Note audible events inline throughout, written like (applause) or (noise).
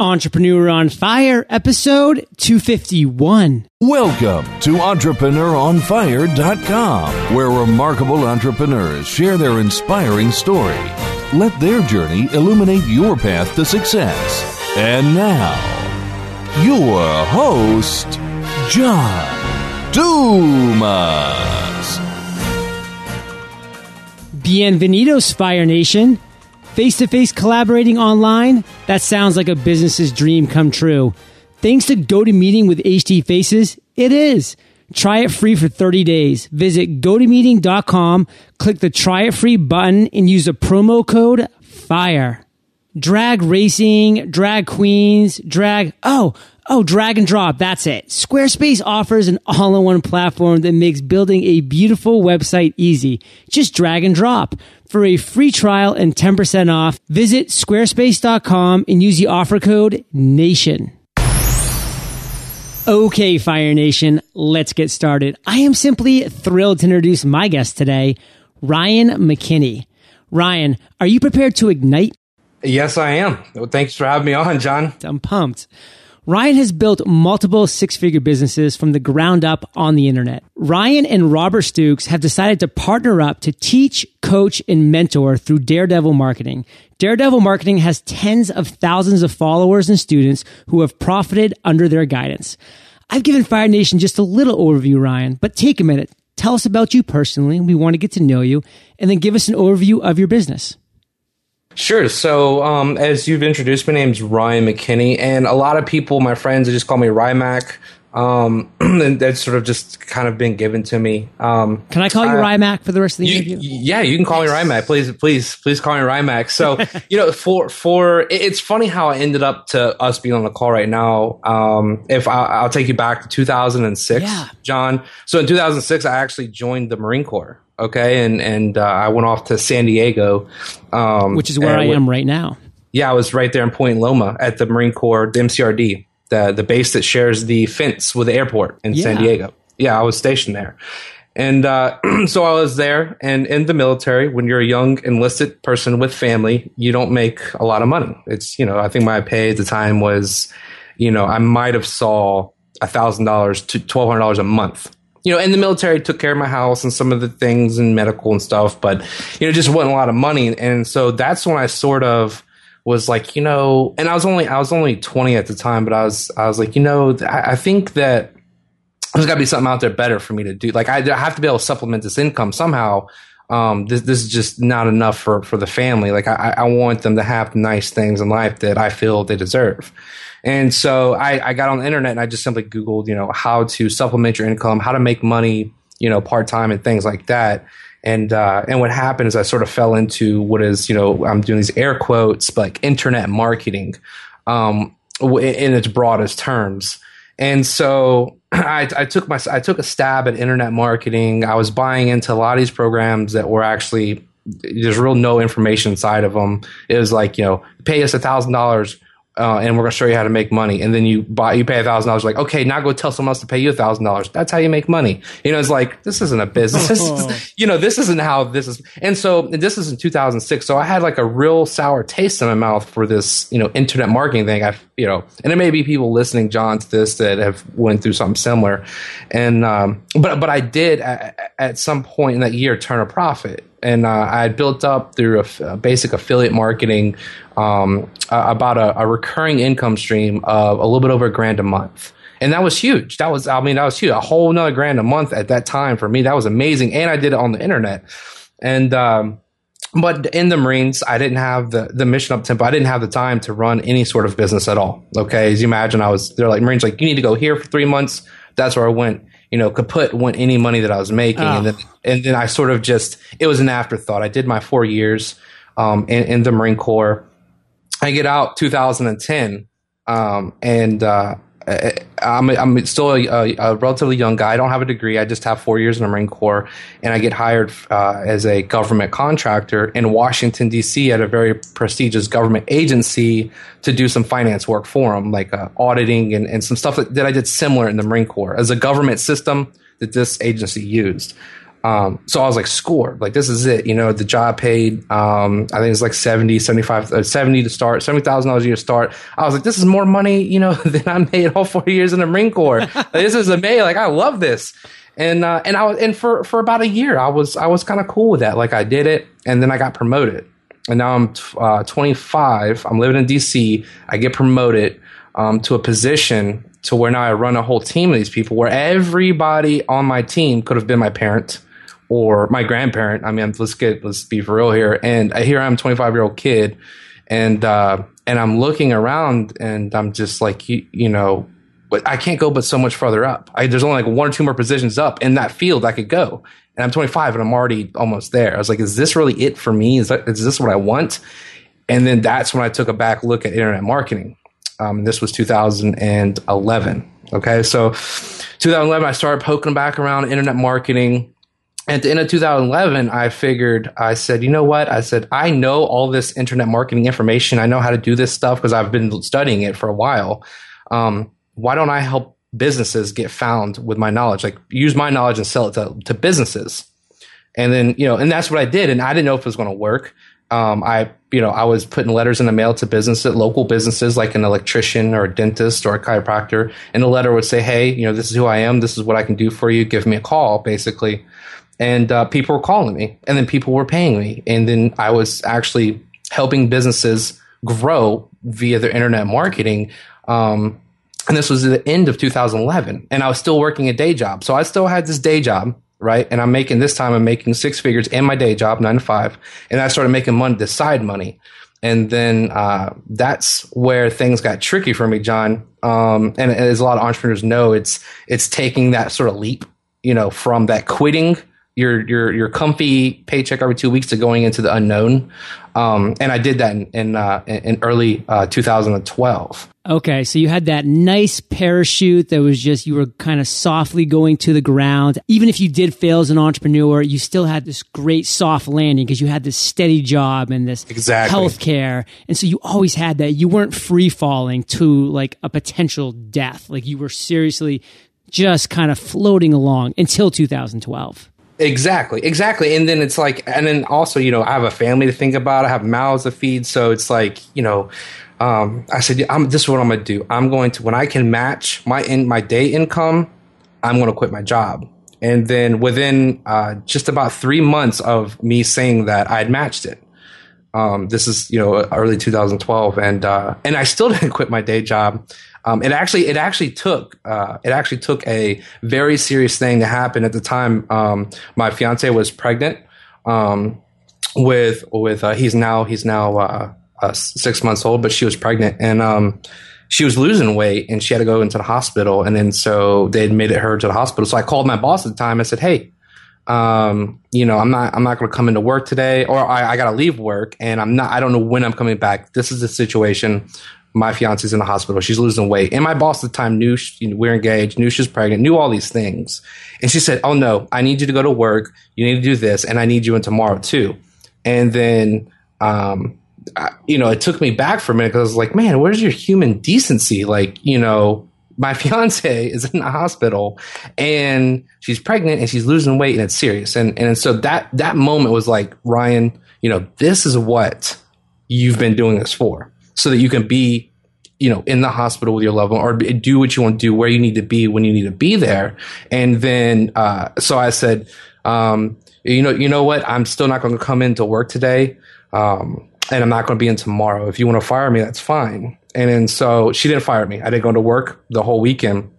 Entrepreneur on Fire, episode 251. Welcome to EntrepreneurOnFire.com, where remarkable entrepreneurs share their inspiring story. Let their journey illuminate your path to success. And now, your host, John Dumas. Bienvenidos, Fire Nation. Face to face collaborating online? That sounds like a business's dream come true. Thanks to GoToMeeting with HD Faces, it is. Try it free for 30 days. Visit gotomeeting.com, click the try it free button, and use a promo code FIRE. Drag racing, drag queens, drag, oh, oh, drag and drop. That's it. Squarespace offers an all in one platform that makes building a beautiful website easy. Just drag and drop. For a free trial and 10% off, visit squarespace.com and use the offer code NATION. Okay, Fire Nation, let's get started. I am simply thrilled to introduce my guest today, Ryan McKinney. Ryan, are you prepared to ignite? Yes, I am. Well, thanks for having me on, John. I'm pumped. Ryan has built multiple six figure businesses from the ground up on the internet. Ryan and Robert Stukes have decided to partner up to teach, coach, and mentor through Daredevil Marketing. Daredevil Marketing has tens of thousands of followers and students who have profited under their guidance. I've given Fire Nation just a little overview, Ryan, but take a minute. Tell us about you personally. We want to get to know you and then give us an overview of your business. Sure. So, um, as you've introduced, my name's Ryan McKinney, and a lot of people, my friends, they just call me Rymac. Um, (clears throat) and that's sort of just kind of been given to me. Um, Can I call you uh, Rymac for the rest of the you, interview? Yeah, you can call me Rymac. Please, please, please call me Rymac. So, (laughs) you know, for for it's funny how I ended up to us being on the call right now. Um, if I, will take you back to 2006, yeah. John. So in 2006, I actually joined the Marine Corps okay, and and uh, I went off to San Diego, um, which is where I am right now. Yeah, I was right there in Point Loma at the Marine Corps, the MCRD, the the base that shares the fence with the airport in yeah. San Diego. Yeah, I was stationed there. And uh, (clears throat) so I was there, and in the military, when you're a young enlisted person with family, you don't make a lot of money. It's you know, I think my pay at the time was, you know, I might have saw a thousand dollars to twelve hundred dollars a month you know, and the military took care of my house and some of the things and medical and stuff, but you know, it just wasn't a lot of money. And so that's when I sort of was like, you know, and I was only I was only 20 at the time, but I was I was like, you know, I, I think that there's got to be something out there better for me to do. Like I, I have to be able to supplement this income somehow. Um, this this is just not enough for for the family. Like I, I want them to have nice things in life that I feel they deserve. And so I, I got on the internet and I just simply Googled, you know, how to supplement your income, how to make money, you know, part time and things like that. And uh, and what happened is I sort of fell into what is, you know, I'm doing these air quotes, like internet marketing, um, in its broadest terms. And so (clears throat) I, I, took my I took a stab at internet marketing. I was buying into a lot of these programs that were actually there's real no information inside of them. It was like you know, pay us a thousand dollars uh, and we're going to show you how to make money. And then you buy, you pay a thousand dollars. Like, okay, now go tell someone else to pay you a thousand dollars. That's how you make money. You know, it's like this isn't a business. Is, (laughs) you know, this isn't how this is. And so this is in 2006. So I had like a real sour taste in my mouth for this, you know, internet marketing thing. I, you know, and there may be people listening, John, to this that have went through something similar. And um, but but I did at, at some point in that year turn a profit and uh, I had built up through a, basic affiliate marketing um, about a, a, recurring income stream of a little bit over a grand a month. And that was huge. That was, I mean, that was huge. A whole nother grand a month at that time for me. That was amazing. And I did it on the internet. And, um, but in the Marines, I didn't have the, the mission up tempo. I didn't have the time to run any sort of business at all. Okay. As you imagine, I was, they're like, Marines, like, you need to go here for three months. That's where I went you know, kaput went any money that I was making. Oh. And then, and then I sort of just, it was an afterthought. I did my four years, um, in, in the Marine Corps. I get out 2010, um, and, uh, I'm, I'm still a, a, relatively young guy. I don't have a degree. I just have four years in the Marine Corps, and I get hired uh, as a government contractor in Washington D.C. at a very prestigious government agency to do some finance work for them, like uh, auditing and, and some stuff that, that I did similar in the Marine Corps as a government system that this agency used. Um, so I was like scored, like this is it. You know, the job paid, um, I think it's like 70, 75, uh, 70 to start, $70,000 a year to start. I was like, this is more money, you know, (laughs) than I made all four years in the Marine Corps. (laughs) like, this is amazing. Like I love this. And, uh, and I was, and for, for about a year, I was, I was kind of cool with that. Like I did it and then I got promoted and now I'm, uh, 25. I'm living in DC. I get promoted, um, to a position to where now I run a whole team of these people where everybody on my team could have been my parent or my grandparent. I mean, let's get let's be for real here. And here I'm, 25 year old kid, and uh, and I'm looking around, and I'm just like, you, you know, but I can't go but so much further up. I, there's only like one or two more positions up in that field I could go, and I'm 25 and I'm already almost there. I was like, is this really it for me? Is that is this what I want? And then that's when I took a back look at internet marketing. Um, this was 2011. Okay, so 2011, I started poking back around internet marketing at the end of 2011, I figured, I said, you know what? I said, I know all this internet marketing information. I know how to do this stuff because I've been studying it for a while. Um, why don't I help businesses get found with my knowledge? Like use my knowledge and sell it to, to businesses. And then, you know, and that's what I did. And I didn't know if it was going to work. Um, I, you know, I was putting letters in the mail to businesses, local businesses like an electrician or a dentist or a chiropractor. And the letter would say, Hey, you know, this is who I am. This is what I can do for you. Give me a call, basically and uh, people were calling me and then people were paying me and then i was actually helping businesses grow via their internet marketing um, and this was the end of 2011 and i was still working a day job. So i still had this day job right? And i'm making this time i'm making six figures in my day job nine to five and i started making money the side money. And then uh, that's where things got tricky for me john. Um, and as a lot of entrepreneurs know it's it's taking that sort of leap you know from that quitting your your your comfy paycheck every two weeks to going into the unknown. Um, and I did that in in, uh, in early uh, 2012. Okay, so you had that nice parachute that was just you were kind of softly going to the ground. Even if you did fail as an entrepreneur, you still had this great soft landing because you had this steady job and this exactly. healthcare, and so you always had that. You weren't free falling to like a potential death. Like you were seriously just kind of floating along until 2012. Exactly, exactly. And then it's like, and then also, you know, I have a family to think about. I have mouths to feed. So it's like, you know, um, I said, I'm, this is what I'm going to do. I'm going to, when I can match my in my day income, I'm going to quit my job. And then within uh, just about three months of me saying that, I had matched it. Um, this is you know early 2012, and uh, and I still (laughs) didn't quit my day job. Um, it actually it actually took uh, it actually took a very serious thing to happen at the time. Um, my fiance was pregnant um, with with uh, he's now he's now uh, uh six months old, but she was pregnant and um, she was losing weight and she had to go into the hospital. And then so they admitted her to the hospital. So I called my boss at the time. I said, "Hey, um, you know, I'm not, I'm not going to come into work today, or I, I got to leave work, and I'm not, I don't know when I'm coming back. This is the situation my fiance's in the hospital. She's losing weight. And my boss at the time knew she, you know, we're engaged, knew she was pregnant, knew all these things. And she said, Oh no, I need you to go to work. You need to do this. And I need you in tomorrow too. And then, um, I, you know, it took me back for a minute because I was like, man, where's your human decency? Like, you know, my (laughs) fiance is in the hospital and she's pregnant and she's losing weight and it's serious. And, and so that, that moment was like, Ryan, you know, this is what you've been doing this for so that you can be you know in the hospital with your loved one or do what you want to do where you need to be when you need to be there. And then uh, so i said um, you know you know what? I'm still not going to come into work today um, and i'm not going to be in tomorrow. If you want to fire me that's fine. And then so she didn't fire me. I didn't go to work the whole weekend.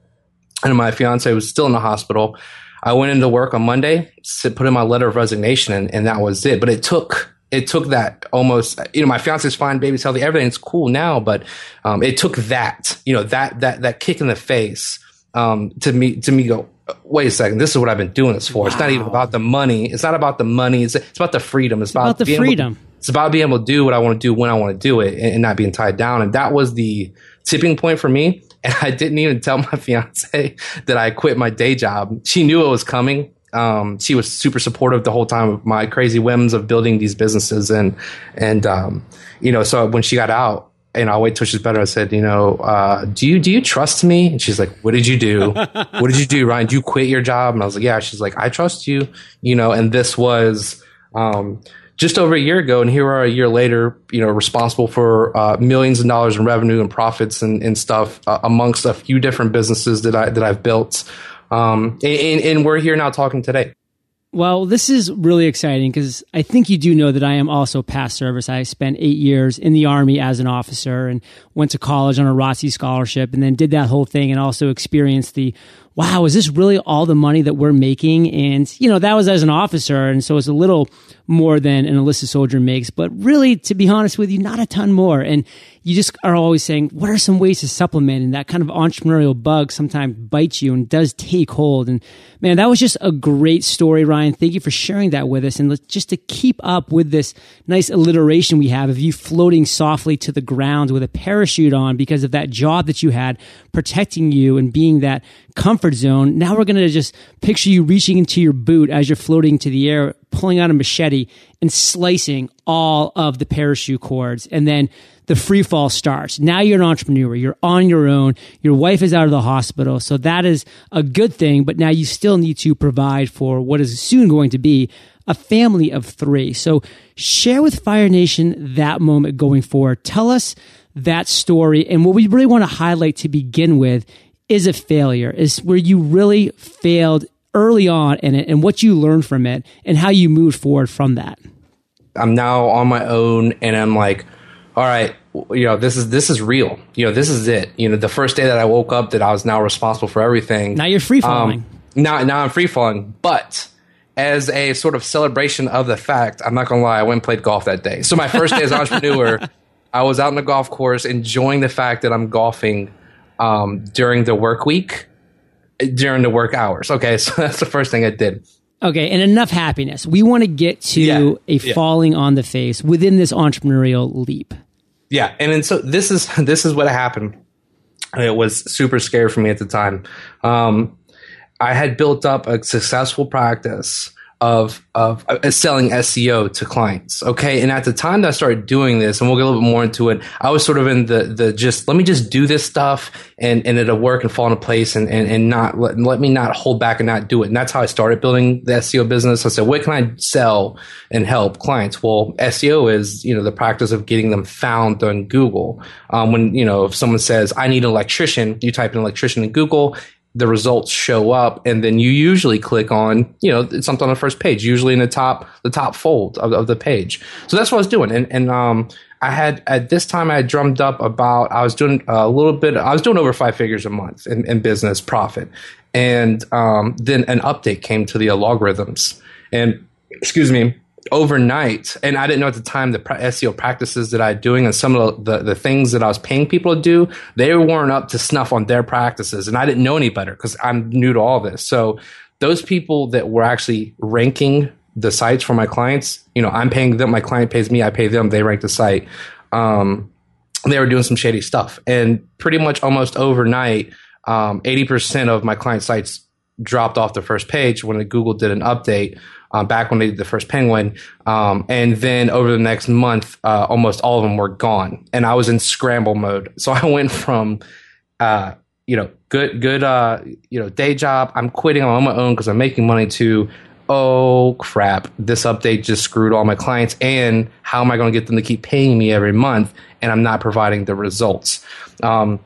And my fiance was still in the hospital. I went into work on monday put in my letter of resignation and, and that was it. But it took it took that almost you know my fiance's fine baby's healthy everything's cool now but um, it took that you know that that that kick in the face um, to me to me go wait a second this is what i've been doing this for. Wow. it's not even about the money it's not about the money it's, it's about the freedom it's, it's about, about, the freedom to, it's about being able to do what i want to do when i want to do it and, and not being tied down and that was the tipping point for me (laughs) and i didn't even tell my (laughs) fiance that i quit my day job. She knew it was coming um, she was super supportive the whole time of my crazy whims of building these businesses and and um, you know so when she got out and I'll wait till she's better. I said, you know, uh, do you do you trust me? And she's like, what did you do? (laughs) what did you do, Ryan? Did you quit your job? And I was like, yeah. She's like, I trust you, you know. And this was um, just over a year ago, and here we are a year later, you know, responsible for uh, millions of dollars in revenue and profits and, and stuff uh, amongst a few different businesses that I that I've built. Um, and, and we're here now talking today. Well, this is really exciting because I think you do know that I am also past service. I spent eight years in the Army as an officer and went to college on a ROTC scholarship and then did that whole thing and also experienced the wow, is this really all the money that we're making? And, you know, that was as an officer. And so it's a little more than an enlisted soldier makes, but really, to be honest with you, not a ton more. And you just are always saying, what are some ways to supplement? And that kind of entrepreneurial bug sometimes bites you and does take hold. And man, that was just a great story, Ryan. Thank you for sharing that with us. And just to keep up with this nice alliteration we have of you floating softly to the ground with a parachute on because of that job that you had protecting you and being that comfort zone. Now we're going to just picture you reaching into your boot as you're floating to the air, pulling out a machete and slicing all of the parachute cords. And then the free fall starts. Now you're an entrepreneur. You're on your own. Your wife is out of the hospital. So that is a good thing. But now you still need to provide for what is soon going to be a family of three. So share with Fire Nation that moment going forward. Tell us that story. And what we really want to highlight to begin with is a failure, is where you really failed early on in it and what you learned from it and how you moved forward from that. I'm now on my own and I'm like, all right, you know, this is this is real. You know, this is it. You know, the first day that I woke up that I was now responsible for everything. Now you're free falling. Um, now now I'm free falling. But as a sort of celebration of the fact, I'm not gonna lie, I went and played golf that day. So my first day as (laughs) entrepreneur, I was out in the golf course enjoying the fact that I'm golfing um, during the work week, during the work hours. Okay, (laughs) so that's the first thing I did. Okay, and enough happiness. We want to get to yeah, a yeah. falling on the face within this entrepreneurial leap. Yeah, and then so this is (laughs) this is what happened. It was super scary for me at the time. Um, I had built up a successful practice of of uh, selling SEO to clients. Okay, and at the time that I started doing this, and we'll get a little bit more into it, I was sort of in the the just let me just do this stuff and and it'll work and fall into place and and, and not let, let me not hold back and not do it. And that's how I started building the SEO business. I said, what can I sell and help clients? Well, SEO is you know the practice of getting them found on Google. Um, when you know if someone says I need an electrician, you type in electrician in Google the results show up and then you usually click on you know something on the first page usually in the top the top fold of, of the page. So that's what i was doing and, and um, i had at this time i had drummed up about i was doing a little bit i was doing over five figures a month in, in business profit. And um, then an update came to the algorithms. And excuse me overnight, and I didn't know at the time the SEO practices that I was doing and some of the, the, things that I was paying people to do, they weren't up to snuff on their practices. And I didn't know any better because I'm new to all this. So those people that were actually ranking the sites for my clients, you know, I'm paying them, my client pays me, I pay them, they rank the site. Um, they were doing some shady stuff. And pretty much almost overnight, um, 80% of my client sites dropped off the first page when Google did an update um, back when they did the first Penguin. Um, and then over the next month, uh, almost all of them were gone. And I was in scramble mode. (laughs) So I went from, uh, you know, good, good, uh, you know, day job. I'm quitting on my own because I'm making money to, oh crap, this update just screwed all my clients. And how am I going to get them to keep paying me every month? And I'm not providing the results. Um,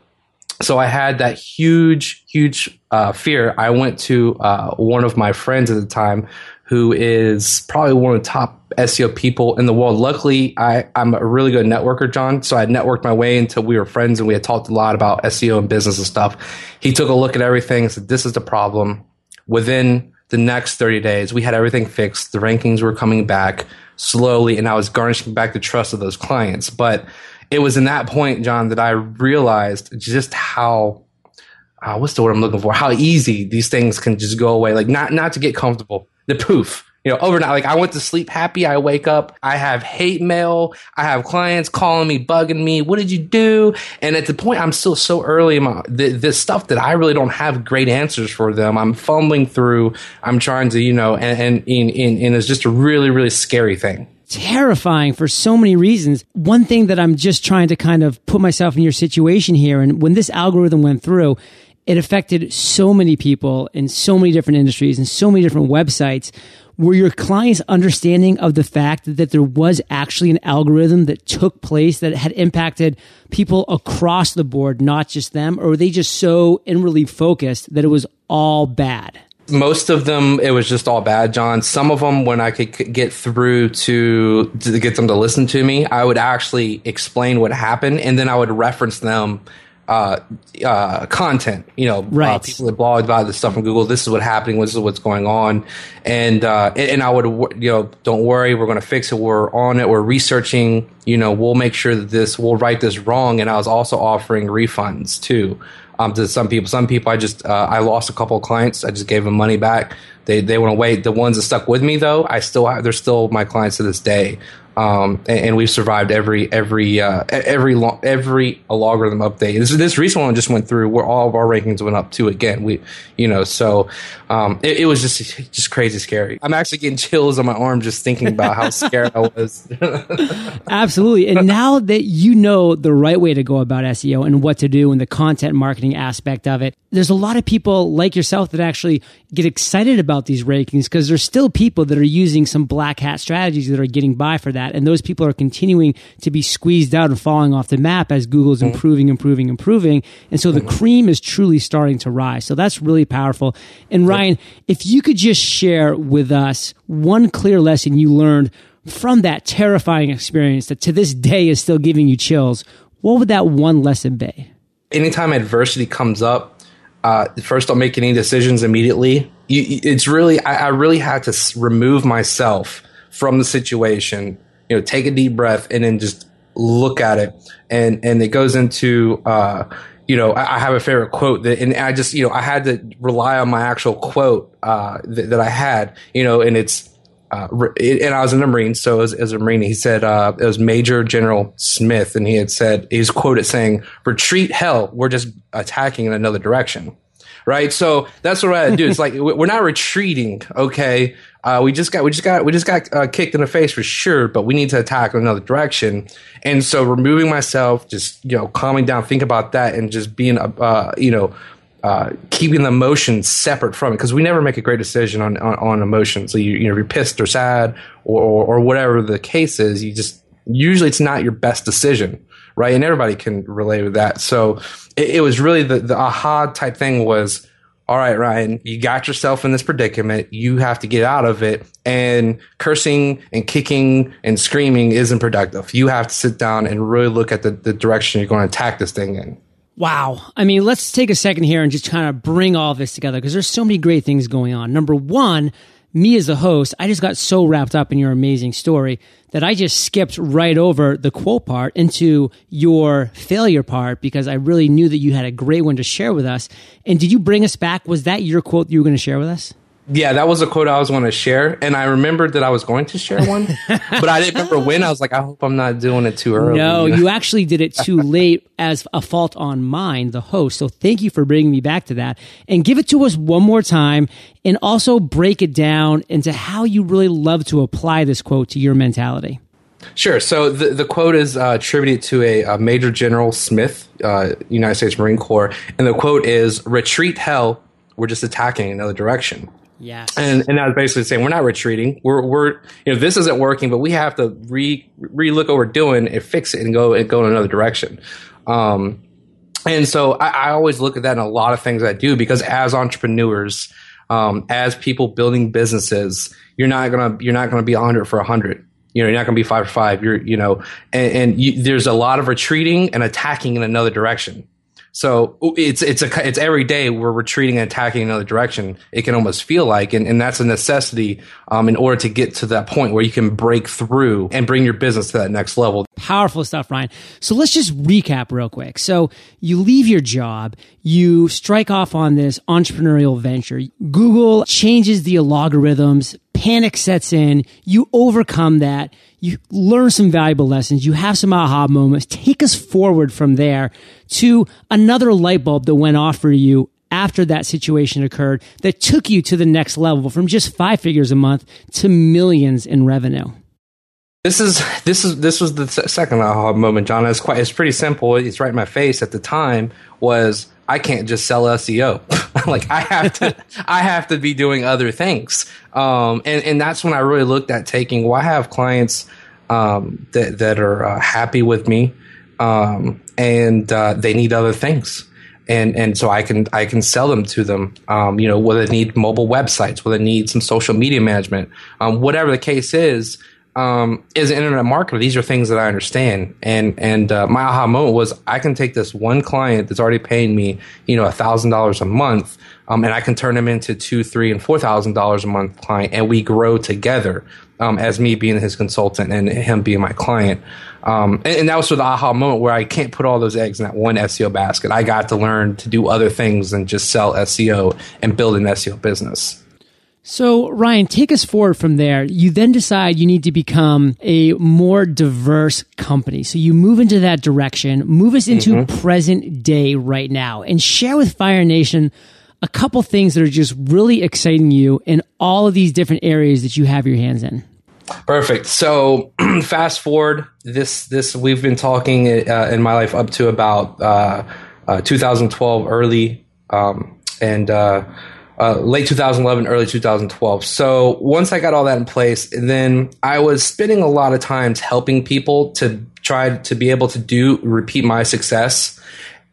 so I had that huge, huge uh, fear. I went to uh, one of my friends at the time who is probably one of the top SEO people in the world. Luckily, I, I'm a really good networker, John. So I networked my way until we were friends and we had talked a lot about SEO and business and stuff. He took a look at everything and said, This is the problem. Within the next 30 days, we had everything fixed. The rankings were coming back slowly, and I was garnishing back the trust of those clients. But it was in that point, John, that I realized just how uh, what's the word I'm looking for? How easy these things can just go away. Like not not to get comfortable, the poof. You know, overnight, like I went to sleep happy. I wake up, I have hate mail. I have clients calling me, bugging me. What did you do? And at the point, I'm still so early in my, this stuff that I really don't have great answers for them. I'm fumbling through. I'm trying to, you know, and, and, and, and it's just a really, really scary thing terrifying for so many reasons. One thing that I'm just trying to kind of put myself in your situation here. And when this algorithm went through, it affected so many people in so many different industries and so many different websites. Were your clients understanding of the fact that there was actually an algorithm that took place that had impacted people across the board, not just them? Or were they just so inwardly focused that it was all bad? most of them it was just all bad john some of them when i could get through to, to get them to listen to me i would actually explain what happened and then i would reference them uh, uh, content you know uh, right. uh, people that blog about this stuff from google this is what's happening this is what's going on and uh, and, and i would you know don't worry we're going to fix it we're on it we're researching you know we'll make sure that this we'll write this wrong and i was also offering refunds too um, to some people. Some people, I just uh, I lost a couple of clients. I just gave them money back. They they went away. The ones that stuck with me though, I still have, they're still my clients to this day. Um, and, and, we've survived every every uh, every lo- every logarithm update. This this recent one just went through where all of our rankings went up too again. We you know so um, it, it, was just just crazy scary. I'm actually getting chills on my arm just thinking about how scared I was. (laughs) (laughs) Absolutely, and now that you know the right way to go about SEO and what to do and the content marketing aspect of it, there's a lot of people like yourself that actually get excited about these rankings because there's still people that are using some black hat strategies that are getting by for that that. And those people are continuing to be squeezed out and falling off the map as Google's mm-hmm. improving, improving, improving. And so the mm-hmm. cream is truly starting to rise. So that's really powerful. And Ryan, if you could just share with us one clear lesson you learned from that terrifying experience that to this day is still giving you chills, what would that one lesson be? Anytime adversity comes up, uh, first don't make any decisions immediately. You, it's really, I, I really had to remove myself from the situation you know, take a deep breath and then just look at it. And, and it goes into, uh, you know, I, I, have a favorite quote that, and I just, you know, I had to rely on my actual quote, uh, that, I had, you know, and it's, uh, and I was in the Marines, so as, as a Marine, he said uh, it was Major General Smith, and he had said he's quoted saying, "Retreat, hell, we're just attacking in another direction." Right, so that's what I do. It's like we're not retreating, okay? Uh, we just got we just got we just got uh, kicked in the face for sure, but we need to attack in another direction. And so removing myself, just you know, calming down, think about that, and just being uh, you know. Uh, keeping the emotions separate from it because we never make a great decision on, on, on emotions. So you, you know, you're pissed or sad or, or, or whatever the case is. You just usually it's not your best decision, right? And everybody can relate with that. So it, it was really the the aha type thing was all right, Ryan, you got yourself in this predicament. You have to get out of it. And cursing and kicking and screaming isn't productive. You have to sit down and really look at the, the direction you're going to attack this thing in. Wow. I mean, let's take a second here and just kind of bring all this together because there's so many great things going on. Number one, me as a host, I just got so wrapped up in your amazing story that I just skipped right over the quote part into your failure part because I really knew that you had a great one to share with us. And did you bring us back? Was that your quote you were going to share with us? Yeah, that was a quote I was going to share, and I remembered that I was going to share one, (laughs) but I didn't remember when. I was like, I hope I'm not doing it too early. No, you actually did it too (laughs) late as a fault on mine, the host. So thank you for bringing me back to that, and give it to us one more time, and also break it down into how you really love to apply this quote to your mentality. Sure. So the, the quote is uh, attributed to a, a, Major General Smith, uh, United States Marine Corps, and the quote is "Retreat, hell! We're just attacking another direction." Yes. And and I was basically saying we're not retreating. We're we're you know this isn't working, but we have to re re look what we're doing and fix it and go and go in another direction. Um, and so I, I always look at that in a lot of things I do because as entrepreneurs, um, as people building businesses, you're not gonna you're not gonna be hundred for hundred. You know, you're not going to be five for five. You're, you know, and, and you, there's a lot of retreating and attacking in another direction. So it's it's a it's every day we're retreating and attacking another direction. It can almost feel like, and, and that's a necessity um, in order to get to that point where you can break through and bring your business to that next level. Powerful stuff, Ryan. So let's just recap real quick. So you leave your job, you strike off on this entrepreneurial venture. Google changes the algorithms, panic sets in, you overcome that you learn some valuable lessons, you have some aha moments. Take us forward from there to another light bulb that went off for you after that situation occurred that took you to the next level from just five figures a month to millions in revenue. This is this is this was the second aha moment, John. It's quite it's pretty simple. It's right in my face at the time. Was I can't just sell SEO. (laughs) like I have to I have to be doing other things. Um, and and that's when I really looked at taking. Well, I have clients um, that that are uh, happy with me, um, and uh, they need other things and and so I can I can sell them to them. Um, you know, whether they need mobile websites, whether they need some social media management, um, whatever the case is um, as an internet marketer, these are things that I understand. And and uh, my aha moment was I can take this one client that's already paying me, you know, a thousand dollars a month, um, and I can turn them into two, three, and four thousand dollars a month client, and we grow together um, as me being his consultant and him being my client. Um, and, and, that was sort of the aha moment where I can't put all those eggs in that one SEO basket. I got to learn to do other things than just sell SEO and build an SEO business. So, Ryan, take us forward from there. You then decide you need to become a more diverse company. So, you move into that direction, move us into mm-hmm. present day right now, and share with Fire Nation a couple things that are just really exciting you in all of these different areas that you have your hands in. Perfect. So, (clears throat) fast forward this this we've been talking uh, in my life up to about uh, uh, 2012 early, um, and uh, late 2011, early 2012. So once I got all that in place, then I was spending a lot of times helping people to try to be able to do repeat my success.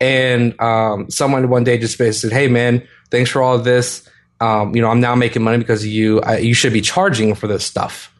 And um, someone one day just basically said, "Hey, man, thanks for all of this. Um, you know, I'm now making money because of you. I, you should be charging for this stuff."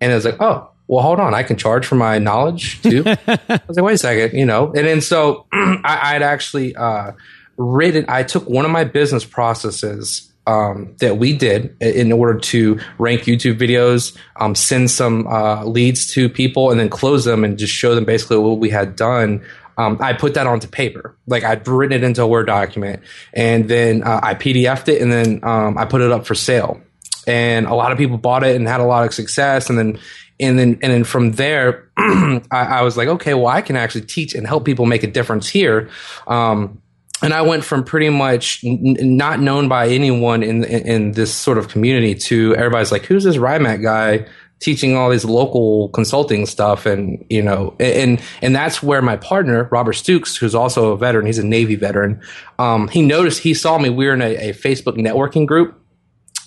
And I was like, "Oh." Well, hold on. I can charge for my knowledge too. (laughs) I was like, wait a second, you know. And then so (clears throat) I, would actually uh, written. I took one of my business processes um, that we did in order to rank YouTube videos, um, send some uh, leads to people, and then close them and just show them basically what we had done. Um, I put that onto paper. Like I'd written it into a Word document, and then uh, I PDFed it, and then um, I put it up for sale. And a lot of people bought it and had a lot of success. And then, and then, and then from there, (clears throat) I, I, was like, okay, well, I can actually teach and help people make a difference here. Um, and I went from pretty much n- not known by anyone in, in, in this sort of community to everybody's like, who's this RIMAC guy teaching all these local consulting stuff? And you know, and and that's where my partner Robert Stukes, who's also a veteran, he's a Navy veteran. Um, he noticed he saw me. We were in a, a Facebook networking group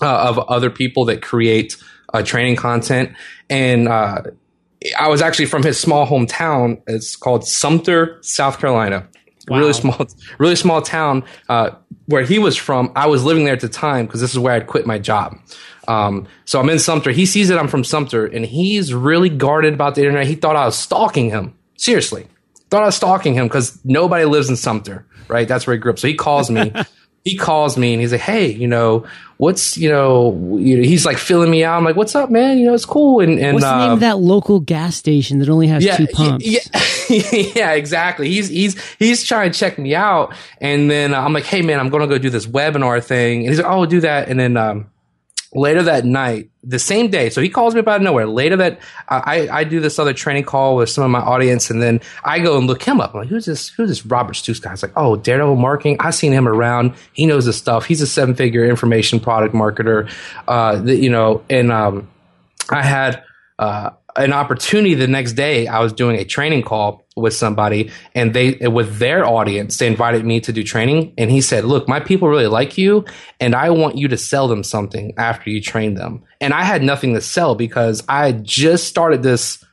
uh, of other people that create uh, training content, and uh, I was actually from his small hometown. It's called Sumter, South Carolina Wow. Really small, really small town uh, where he was from. I was living there at the time because this is where I'd quit my job. Um, so I'm in Sumter. He sees that I'm from Sumter, and he's really guarded about the internet. He thought I was stalking him. Seriously, thought I was stalking him because nobody lives in Sumter, right? That's where he grew up. So he calls me. (laughs) he calls me and he's like, "Hey, you know, what's you know, he's like filling me out. I'm like, "What's up, man? You know, it's cool." And, and what's the uh, name of that local gas station that only has yeah, two pumps? Yeah, (laughs) yeah, exactly. He's he's he's trying to check me out, and then uh, I'm like, "Hey, man, I'm gonna go do this webinar thing," and he's like, "Oh, do that," and then um, later that night, the same day. So he calls me out of nowhere. Later that I, I do this other training call with some of my audience, and then I go and look him up. I'm like, who's this? Who's this Robert Stukes guy? It's like, oh, Daredevil Marketing. I've seen him around. He knows his stuff. He's a seven figure information product marketer. Uh, the, you know, and um, I had uh, an opportunity the next day. I was doing a training call with somebody and they with their audience they invited me to do training and he said look my people really like you and i want you to sell them something after you train them. And i had nothing to sell because i just started this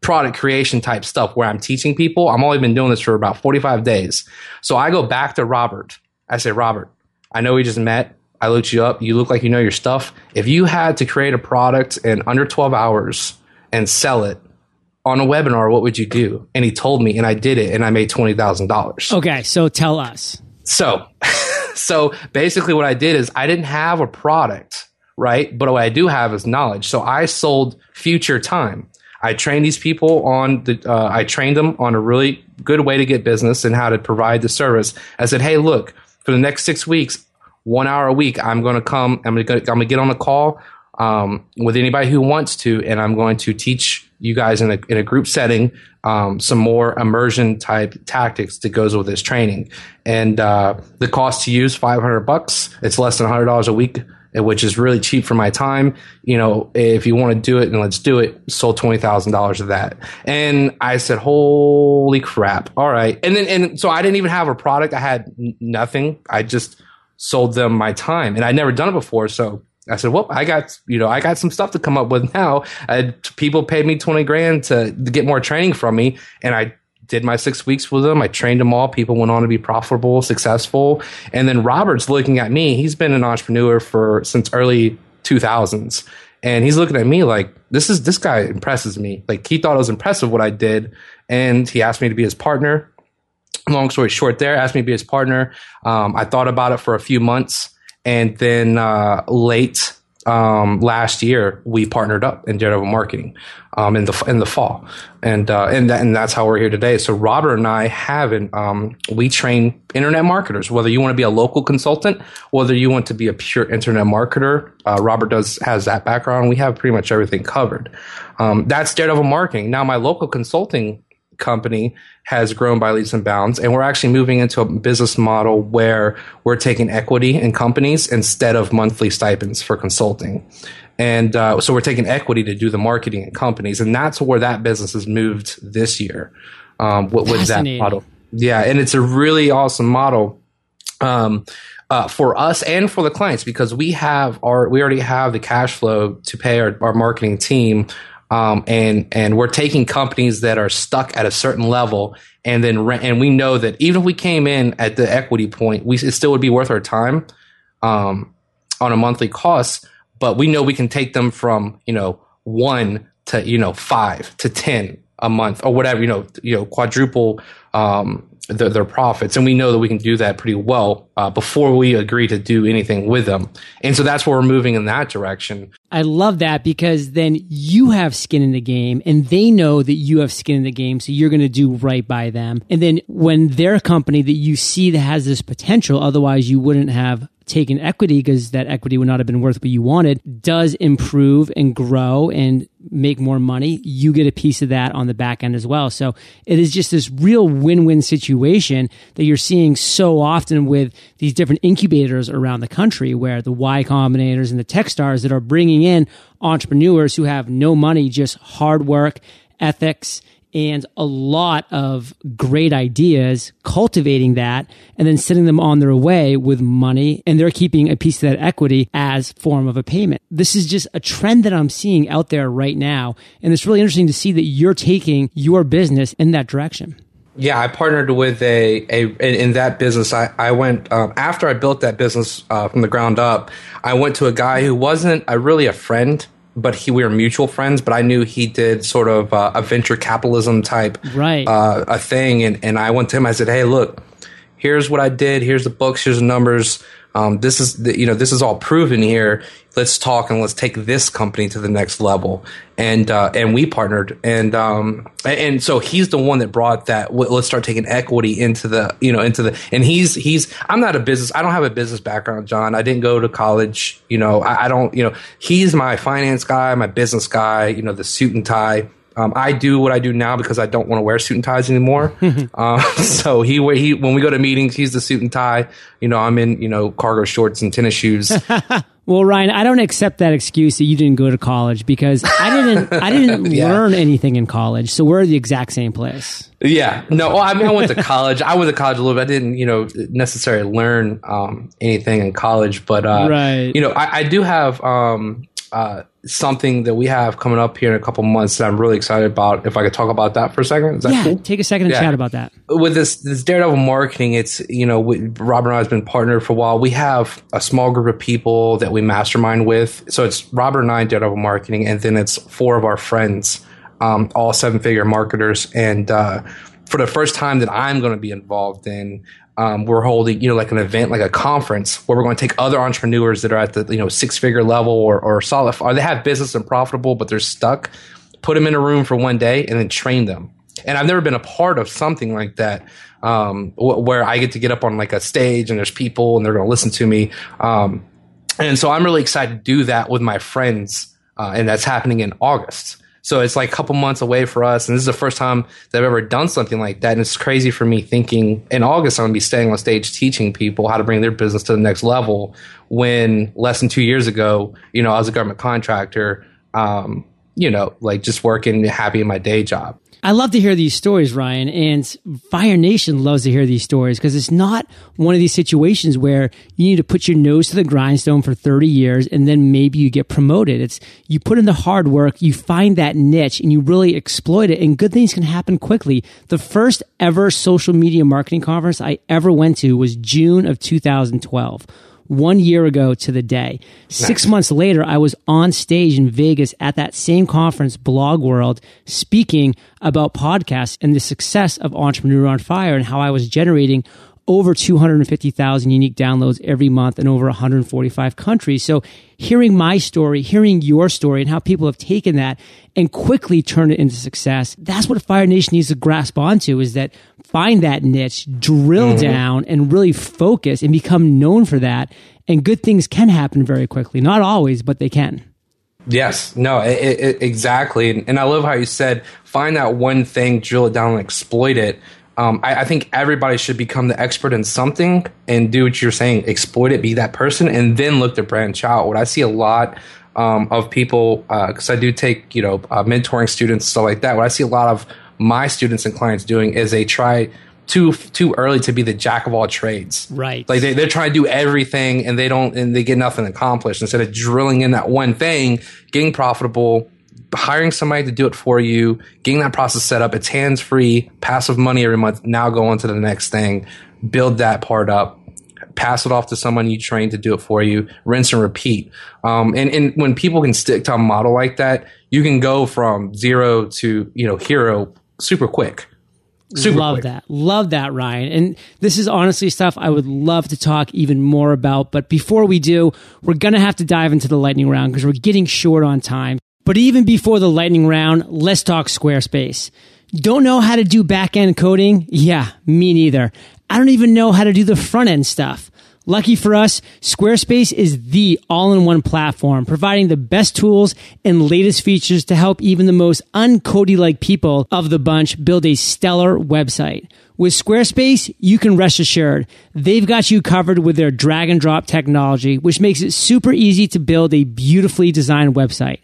product creation type stuff where i'm teaching people. I'm only been doing this for about 45 days. So i go back to robert. I say robert i know we just met. I looked you up. You look like you know your stuff. If you had to create a product in under 12 hours and sell it on a webinar, what would you do? And he told me, and I did it, and I made twenty thousand dollars. Okay, so tell us. So, (laughs) so basically, what I did is I didn't have a product, right? But what I do have is knowledge. So I sold future time. I trained these people on the. Uh, I trained them on a really good way to get business and how to provide the service. I said, hey, look, for the next six weeks, one hour a week, I'm going to come. I'm going to. I'm going to get on a call um, with anybody who wants to, and I'm going to teach you guys in a, in a group setting um, some more immersion type tactics that goes with this training. And uh, the cost to use 500 bucks. It's less than 100 dollars a week which is really cheap for my time. You know, if you want to do it, and let's do it. Sold twenty thousand dollars of that, and I said, "Holy crap! All right." And then, and so I didn't even have a product. I had nothing. I just sold them my time, and I'd never done it before. So I said, "Well, I got you know, I got some stuff to come up with now." I, people paid me twenty grand to, to get more training from me, and I did my six weeks with them. I trained them all. People went on to be profitable, successful. And then Robert's looking at me. He's been an entrepreneur for since early 2000s. And he's looking at me like, this is, this guy impresses me. Like he thought it was impressive what I did. And he asked me to be his partner. Long story short there, asked me to be his partner. Um, I thought about it for a few months. And then, uh, late um, last year we partnered up in Daredevil Marketing um, in the in the fall, and uh, and that, and that's how we're here today. So Robert and I have an um, we train internet marketers. Whether you want to be a local consultant, whether you want to be a pure internet marketer, uh, Robert does has that background. We have pretty much everything covered. Um, that's Daredevil Marketing. Now my local consulting company has grown by leaps and bounds. And we're actually moving into a business model where we're taking equity in companies instead of monthly stipends for consulting. And uh, so we're taking equity to do the marketing in companies. And that's where that business has moved this year um, with, with that model. Yeah. And it's a really awesome model. Um, uh, for us and for the clients because we have our we already have the cash flow to pay our, our marketing team um, and and we're taking companies that are stuck at a certain level, and then rent, and we know that even if we came in at the equity point, we it still would be worth our time um, on a monthly cost. But we know we can take them from you know one to you know five to ten a month or whatever you know you know quadruple um, the, their profits, and we know that we can do that pretty well uh, before we agree to do anything with them. And so that's where we're moving in that direction. I love that because then you have skin in the game, and they know that you have skin in the game, so you're going to do right by them. And then when their company that you see that has this potential, otherwise you wouldn't have taken equity because that equity would not have been worth what you wanted does improve and grow and make more money, you get a piece of that on the back end as well. So it is just this real win-win situation that you're seeing so often with these different incubators around the country where the Y Combinators and the Techstars that are bringing in entrepreneurs who have no money, just hard work, ethics, and a lot of great ideas, cultivating that and then sending them on their way with money. And they're keeping a piece of that equity as form of a payment. This is just a trend that I'm seeing out there right now. And it's really interesting to see that you're taking your business in that direction. Yeah, I partnered with a, a in that business. I, I went um, after I built that business uh, from the ground up. I went to a guy who wasn't a, really a friend but he we were mutual friends. But I knew he did sort of uh, a venture capitalism type right uh, a thing, and and I went to him. I said, "Hey, look, here's what I did. Here's the books. Here's the numbers. Um, this is the, you know this is all proven here. Let's talk and let's take this company to the next level. And uh, and we partnered and um, and so he's the one that brought that. Let's start taking equity into the you know into the and he's he's I'm not a business. I don't have a business background, John. I didn't go to college. You know I, I don't you know he's my finance guy, my business guy. You know the suit and tie um, I do what I do now because I don't want to wear suit and ties anymore. uh, (laughs) so he, he, when we go to meetings, he's the suit and tie. You know, I'm in, you know, cargo shorts and tennis shoes. (laughs) well, Ryan, I don't accept that excuse that you didn't go to college because I didn't, I didn't (laughs) yeah. learn anything in college. So we're the exact same place. Yeah. No, well, I mean, I went to college. I went to college a little bit. I didn't, you know, necessarily learn um, anything in college, but, uh, right. you know, I, I do have, um, uh, something that we have coming up here in a couple months that I'm really excited about. If I could talk about that for a second, is that yeah, cool? Take a second to yeah. chat about that. With this this Daredevil marketing, it's you know we, Robert and I has been partnered for a while. We have a small group of people that we mastermind with. So it's Robert and I Daredevil marketing, and then it's four of our friends, um, all seven figure marketers, and. Uh, for the first time that I'm going to be involved in, um, we're holding, you know, like an event, like a conference where we're going to take other entrepreneurs that are at the, you know, six figure level or, or solid, or they have business and profitable, but they're stuck, put them in a room for one day and then train them. And I've never been a part of something like that, um, where I get to get up on like a stage and there's people and they're going to listen to me. Um, and so I'm really excited to do that with my friends. Uh, and that's happening in August. So it's like a couple months away for us. And this is the first time that I've ever done something like that. And it's crazy for me thinking in August, I'm going to be staying on stage teaching people how to bring their business to the next level when less than two years ago, you know, I was a government contractor, um, you know, like just working happy in my day job. I love to hear these stories, Ryan, and Fire Nation loves to hear these stories because it's not one of these situations where you need to put your nose to the grindstone for 30 years and then maybe you get promoted. It's you put in the hard work, you find that niche and you really exploit it and good things can happen quickly. The first ever social media marketing conference I ever went to was June of 2012 one year ago to the day. Six months later, I was on stage in Vegas at that same conference, Blog World, speaking about podcasts and the success of Entrepreneur on Fire and how I was generating over 250,000 unique downloads every month in over 145 countries. So hearing my story, hearing your story and how people have taken that and quickly turned it into success. That's what Fire Nation needs to grasp onto is that find that niche, drill mm-hmm. down and really focus and become known for that. And good things can happen very quickly. Not always, but they can. Yes, no, it, it, exactly. And, and I love how you said, find that one thing, drill it down and exploit it um, I, I, think everybody should become the expert in something and do what you're saying, exploit it, be that person, and then look to branch out. What I see a lot um, of people, because uh, I do take you know uh, mentoring students stuff like that. What I see a lot of my students and clients doing is they try too too early to be the jack of all trades. Right. Like they, they're trying to do everything and they don't and they get nothing accomplished instead of drilling in that one thing, getting profitable, hiring somebody to do it for you, getting that process set up. It's hands free, passive money every month. Now go on to the next thing, build that part up, pass it off to someone you train to do it for you, rinse and repeat. Um, and, and when people can stick to a model like that, you can go from zero to, you know, hero super quick. Super love quick. that. Love that, Ryan. And this is honestly stuff I would love to talk even more about. But before we do, we're going to have to dive into the lightning round because we're getting short on time. But even before the lightning round, let's talk Squarespace. Don't know how to do back end coding? Yeah, me neither. I don't even know how to do the front end stuff. Lucky for us, Squarespace is the all-in-one platform, providing the best tools and latest features to help even the most uncody-like people of the bunch build a stellar website. With Squarespace, you can rest assured they've got you covered with their drag and drop technology, which makes it super easy to build a beautifully designed website.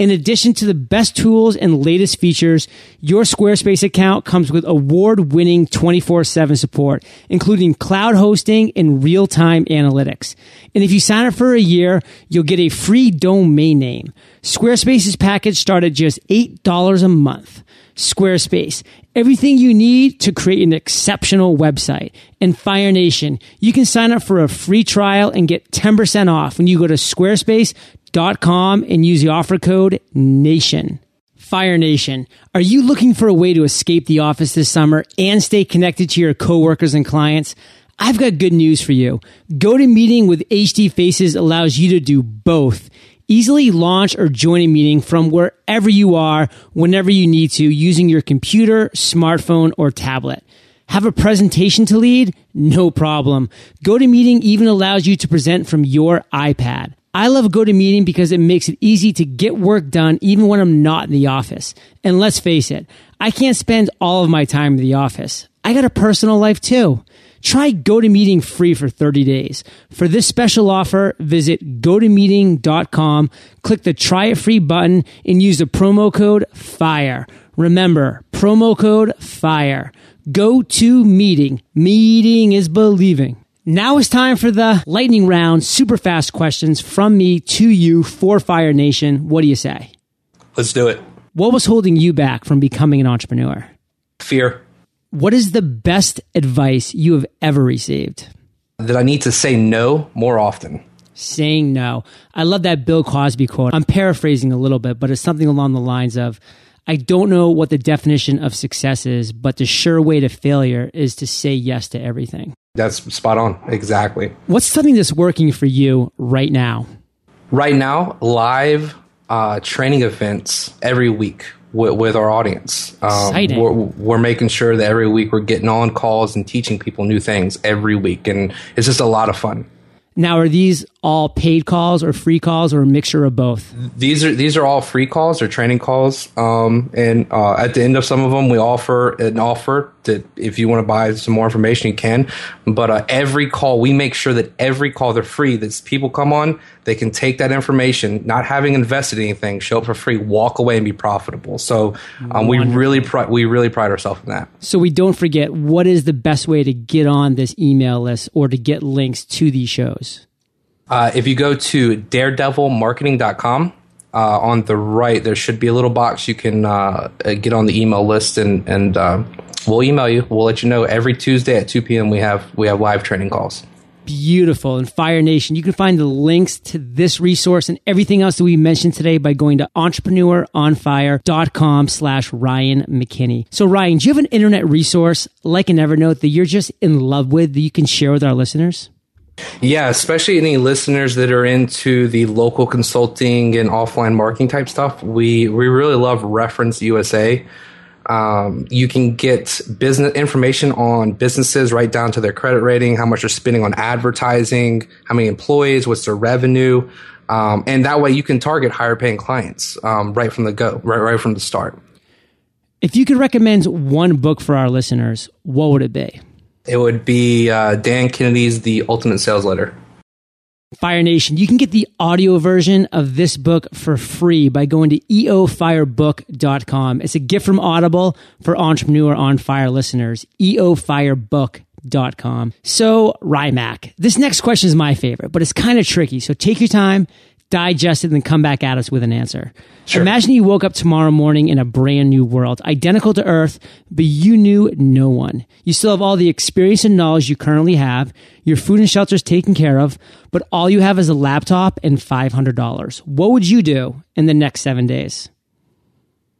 In addition to the best tools and latest features, your Squarespace account comes with award winning 24 7 support, including cloud hosting and real time analytics. And if you sign up for a year, you'll get a free domain name. Squarespace's package starts at just $8 a month. Squarespace, everything you need to create an exceptional website. And Fire Nation, you can sign up for a free trial and get 10% off when you go to Squarespace com and use the offer code NATION. Fire Nation, are you looking for a way to escape the office this summer and stay connected to your coworkers and clients? I've got good news for you. GoToMeeting with HD Faces allows you to do both. Easily launch or join a meeting from wherever you are, whenever you need to, using your computer, smartphone, or tablet. Have a presentation to lead? No problem. GoToMeeting even allows you to present from your iPad. I love GoToMeeting because it makes it easy to get work done even when I'm not in the office. And let's face it, I can't spend all of my time in the office. I got a personal life too. Try GoToMeeting free for 30 days. For this special offer, visit gotomeeting.com, click the try it free button and use the promo code FIRE. Remember, promo code FIRE. Go to meeting. Meeting is believing. Now it's time for the lightning round, super fast questions from me to you for Fire Nation. What do you say? Let's do it. What was holding you back from becoming an entrepreneur? Fear. What is the best advice you have ever received? That I need to say no more often. Saying no. I love that Bill Cosby quote. I'm paraphrasing a little bit, but it's something along the lines of I don't know what the definition of success is, but the sure way to failure is to say yes to everything. That's spot on. Exactly. What's something that's working for you right now? Right now, live uh, training events every week with, with our audience. Um. We're, we're, making sure that every week we're getting on calls and teaching people new things every week. And it's just a lot of fun. Now, are these all paid calls or free calls or a mixture of both? These are these are all free calls or training calls. Um, and uh, at the end of some of them, we offer an offer that if you want to buy some more information, you can. But uh, every call, we make sure that every call they're free. That people come on, they can take that information, not having invested anything, show up for free, walk away, and be profitable. So um, we really pri- we really pride ourselves in that. So we don't forget what is the best way to get on this email list or to get links to these shows. Uh, if you go to daredevilmarketing.com, uh, on the right, there should be a little box you can uh, get on the email list, and and uh, we'll email you. We'll let you know every Tuesday at two p.m. We have we have live training calls. Beautiful. And Fire Nation, you can find the links to this resource and everything else that we mentioned today by going to entrepreneuronfire.com slash Ryan McKinney. So Ryan, do you have an internet resource like an Evernote that you're just in love with that you can share with our listeners? Yeah, especially any listeners that are into the local consulting and offline marketing type stuff. We we really love Reference USA. Um, you can get business information on businesses right down to their credit rating, how much they're spending on advertising, how many employees, what's their revenue, um, and that way you can target higher paying clients um, right from the go, right right from the start. If you could recommend one book for our listeners, what would it be? It would be uh, Dan Kennedy's The Ultimate Sales Letter. Fire Nation, you can get the audio version of this book for free by going to eofirebook.com. It's a gift from Audible for Entrepreneur on Fire listeners. eofirebook.com. So, Rymac, this next question is my favorite, but it's kind of tricky. So take your time, digest it, and then come back at us with an answer. Sure. Imagine you woke up tomorrow morning in a brand new world, identical to Earth, but you knew no one. You still have all the experience and knowledge you currently have. Your food and shelter is taken care of, but all you have is a laptop and $500. What would you do in the next seven days?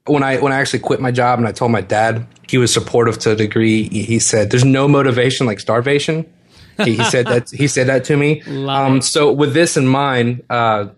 When I when I actually quit my job and I told my dad, he was supportive to a degree. He said, "There's no motivation like starvation." He, he said that he said that to me. (laughs) Um, so with this in mind, uh,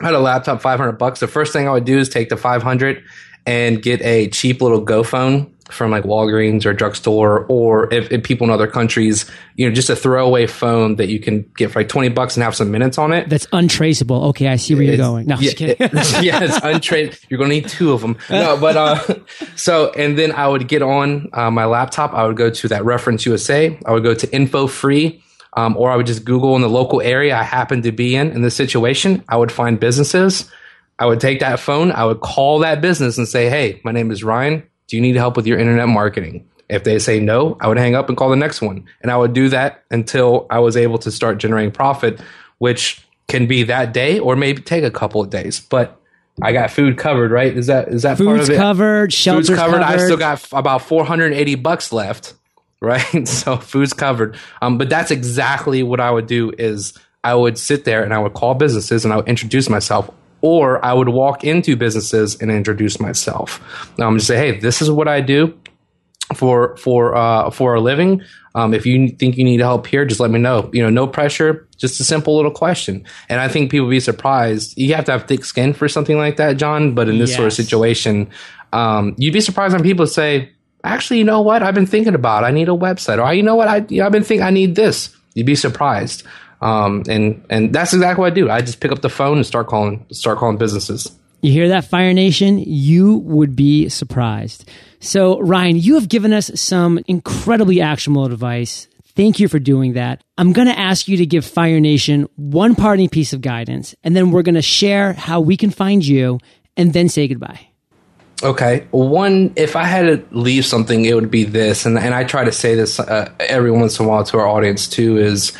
I had a laptop, 500 bucks. The first thing I would do is take the 500 and get a cheap little Go phone from like Walgreens or drugstore, or if, if, people in other countries, you know, just a throwaway phone that you can get for like 20 bucks and have some minutes on it. That's untraceable. Okay. I see where you're going. No, yeah, it, (laughs) yeah, it's untraceable. You're going to need two of them. No, but, uh, (laughs) so, and then I would get on uh, my laptop. I would go to that reference USA. I would go to InfoFree um, or I would just Google in the local area I happen to be in in this situation. I would find businesses. I would take that phone. I would call that business and say, "Hey, my name is Ryan. Do you need help with your internet marketing?" If they say no, I would hang up and call the next one, and I would do that until I was able to start generating profit, which can be that day or maybe take a couple of days. But I got food covered, right? Is that is that Food's part of it? covered, shelter's Food's covered. covered. I still got about 480 bucks left right? (laughs) so food's covered. Um, but that's exactly what I would do is I would sit there and I would call businesses and I would introduce myself or I would walk into businesses and introduce myself. Um, just say, hey, this is what I do for for uh, for a living. Um, if you think you need help here, just let me know. You know, no pressure, just a simple little question. And I think people would be surprised. You have to have thick skin for something like that, John. But in this yes. sort of situation, um, you'd be surprised when people say, actually, you know what? I've been thinking about. I need a website, or you know what? I you know, I've been thinking I need this. You'd be surprised. Um, and and that's exactly what I do. I just pick up the phone and start calling start calling businesses. You hear that, Fire Nation? You would be surprised. So, Ryan, you have given us some incredibly actionable advice. Thank you for doing that. I'm going to ask you to give Fire Nation one parting piece of guidance, and then we're going to share how we can find you and then say goodbye. Okay. One, if I had to leave something, it would be this, and and I try to say this uh, every once in a while to our audience too. Is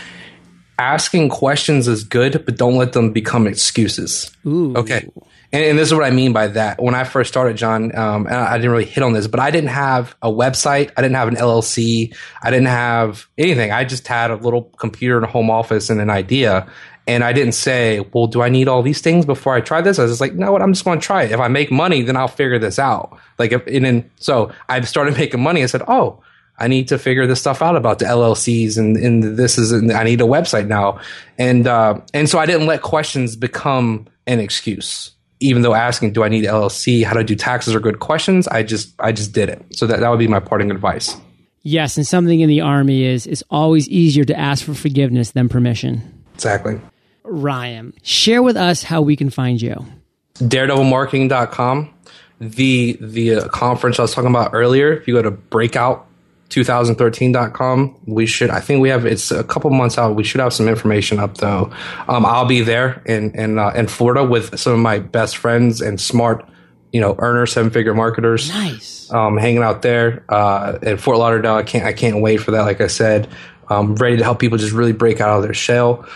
asking questions is good, but don't let them become excuses. Ooh. Okay. And, and, this is what I mean by that. When I first started, John, um, I, I didn't really hit on this, but I didn't have a website. I didn't have an LLC. I didn't have anything. I just had a little computer in a home office and an idea. And I didn't say, well, do I need all these things before I try this? I was just like, no, what? I'm just going to try it. If I make money, then I'll figure this out. Like, if, and then, so I started (laughs) making money. I said, oh, I need to figure this stuff out about the LLCs and, and this is, and I need a website now. And, uh, and so I didn't let questions become an excuse. Even though asking, do I need LLC? How to do taxes are good questions. I just, I just did it. So that, that would be my parting advice. Yes. And something in the army is, it's always easier to ask for forgiveness than permission. Exactly. Ryan. Share with us how we can find you. Daredevilmarketing.com. The the uh, conference I was talking about earlier. If you go to breakout2013.com, we should. I think we have. It's a couple months out. We should have some information up though. Um, I'll be there in in uh, in Florida with some of my best friends and smart you know, earner seven figure marketers. Nice. Um, hanging out there uh, at Fort Lauderdale. I can't I can't wait for that. Like I said, um, ready to help people just really break out of their shell.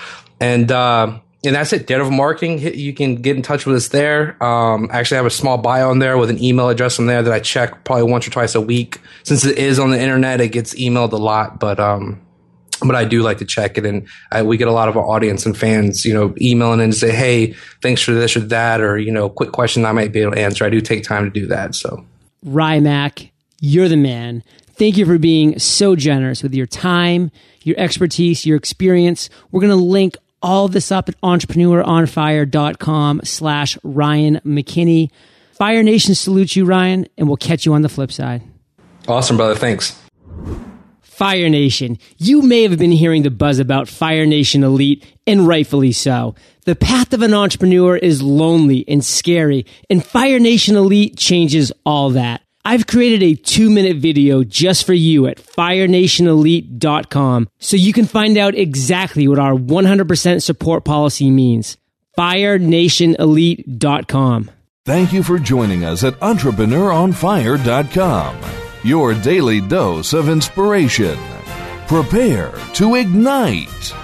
And uh, and that's it. Daredevil Marketing. You can get in touch with us there. Um, actually, I have a small bio on there with an email address on there that I check probably once or twice a week. Since it is on the internet, it gets emailed a lot. But um, but I do like to check it, and I, we get a lot of our audience and fans, you know, emailing and say, "Hey, thanks for this or that," or you know, quick question I might be able to answer. I do take time to do that. So, Rymac, you're the man. Thank you for being so generous with your time, your expertise, your experience. We're going to link all this up at entrepreneuronfire.com slash Ryan McKinney. Fire Nation salutes you, Ryan, and we'll catch you on the flip side. Awesome, brother. Thanks. Fire Nation, you may have been hearing the buzz about Fire Nation Elite, and rightfully so. The path of an entrepreneur is lonely and scary, and Fire Nation Elite changes all that. I've created a two minute video just for you at firenationelite.com so you can find out exactly what our 100% support policy means. firenationelite.com. Thank you for joining us at entrepreneuronfire.com your daily dose of inspiration. Prepare to ignite.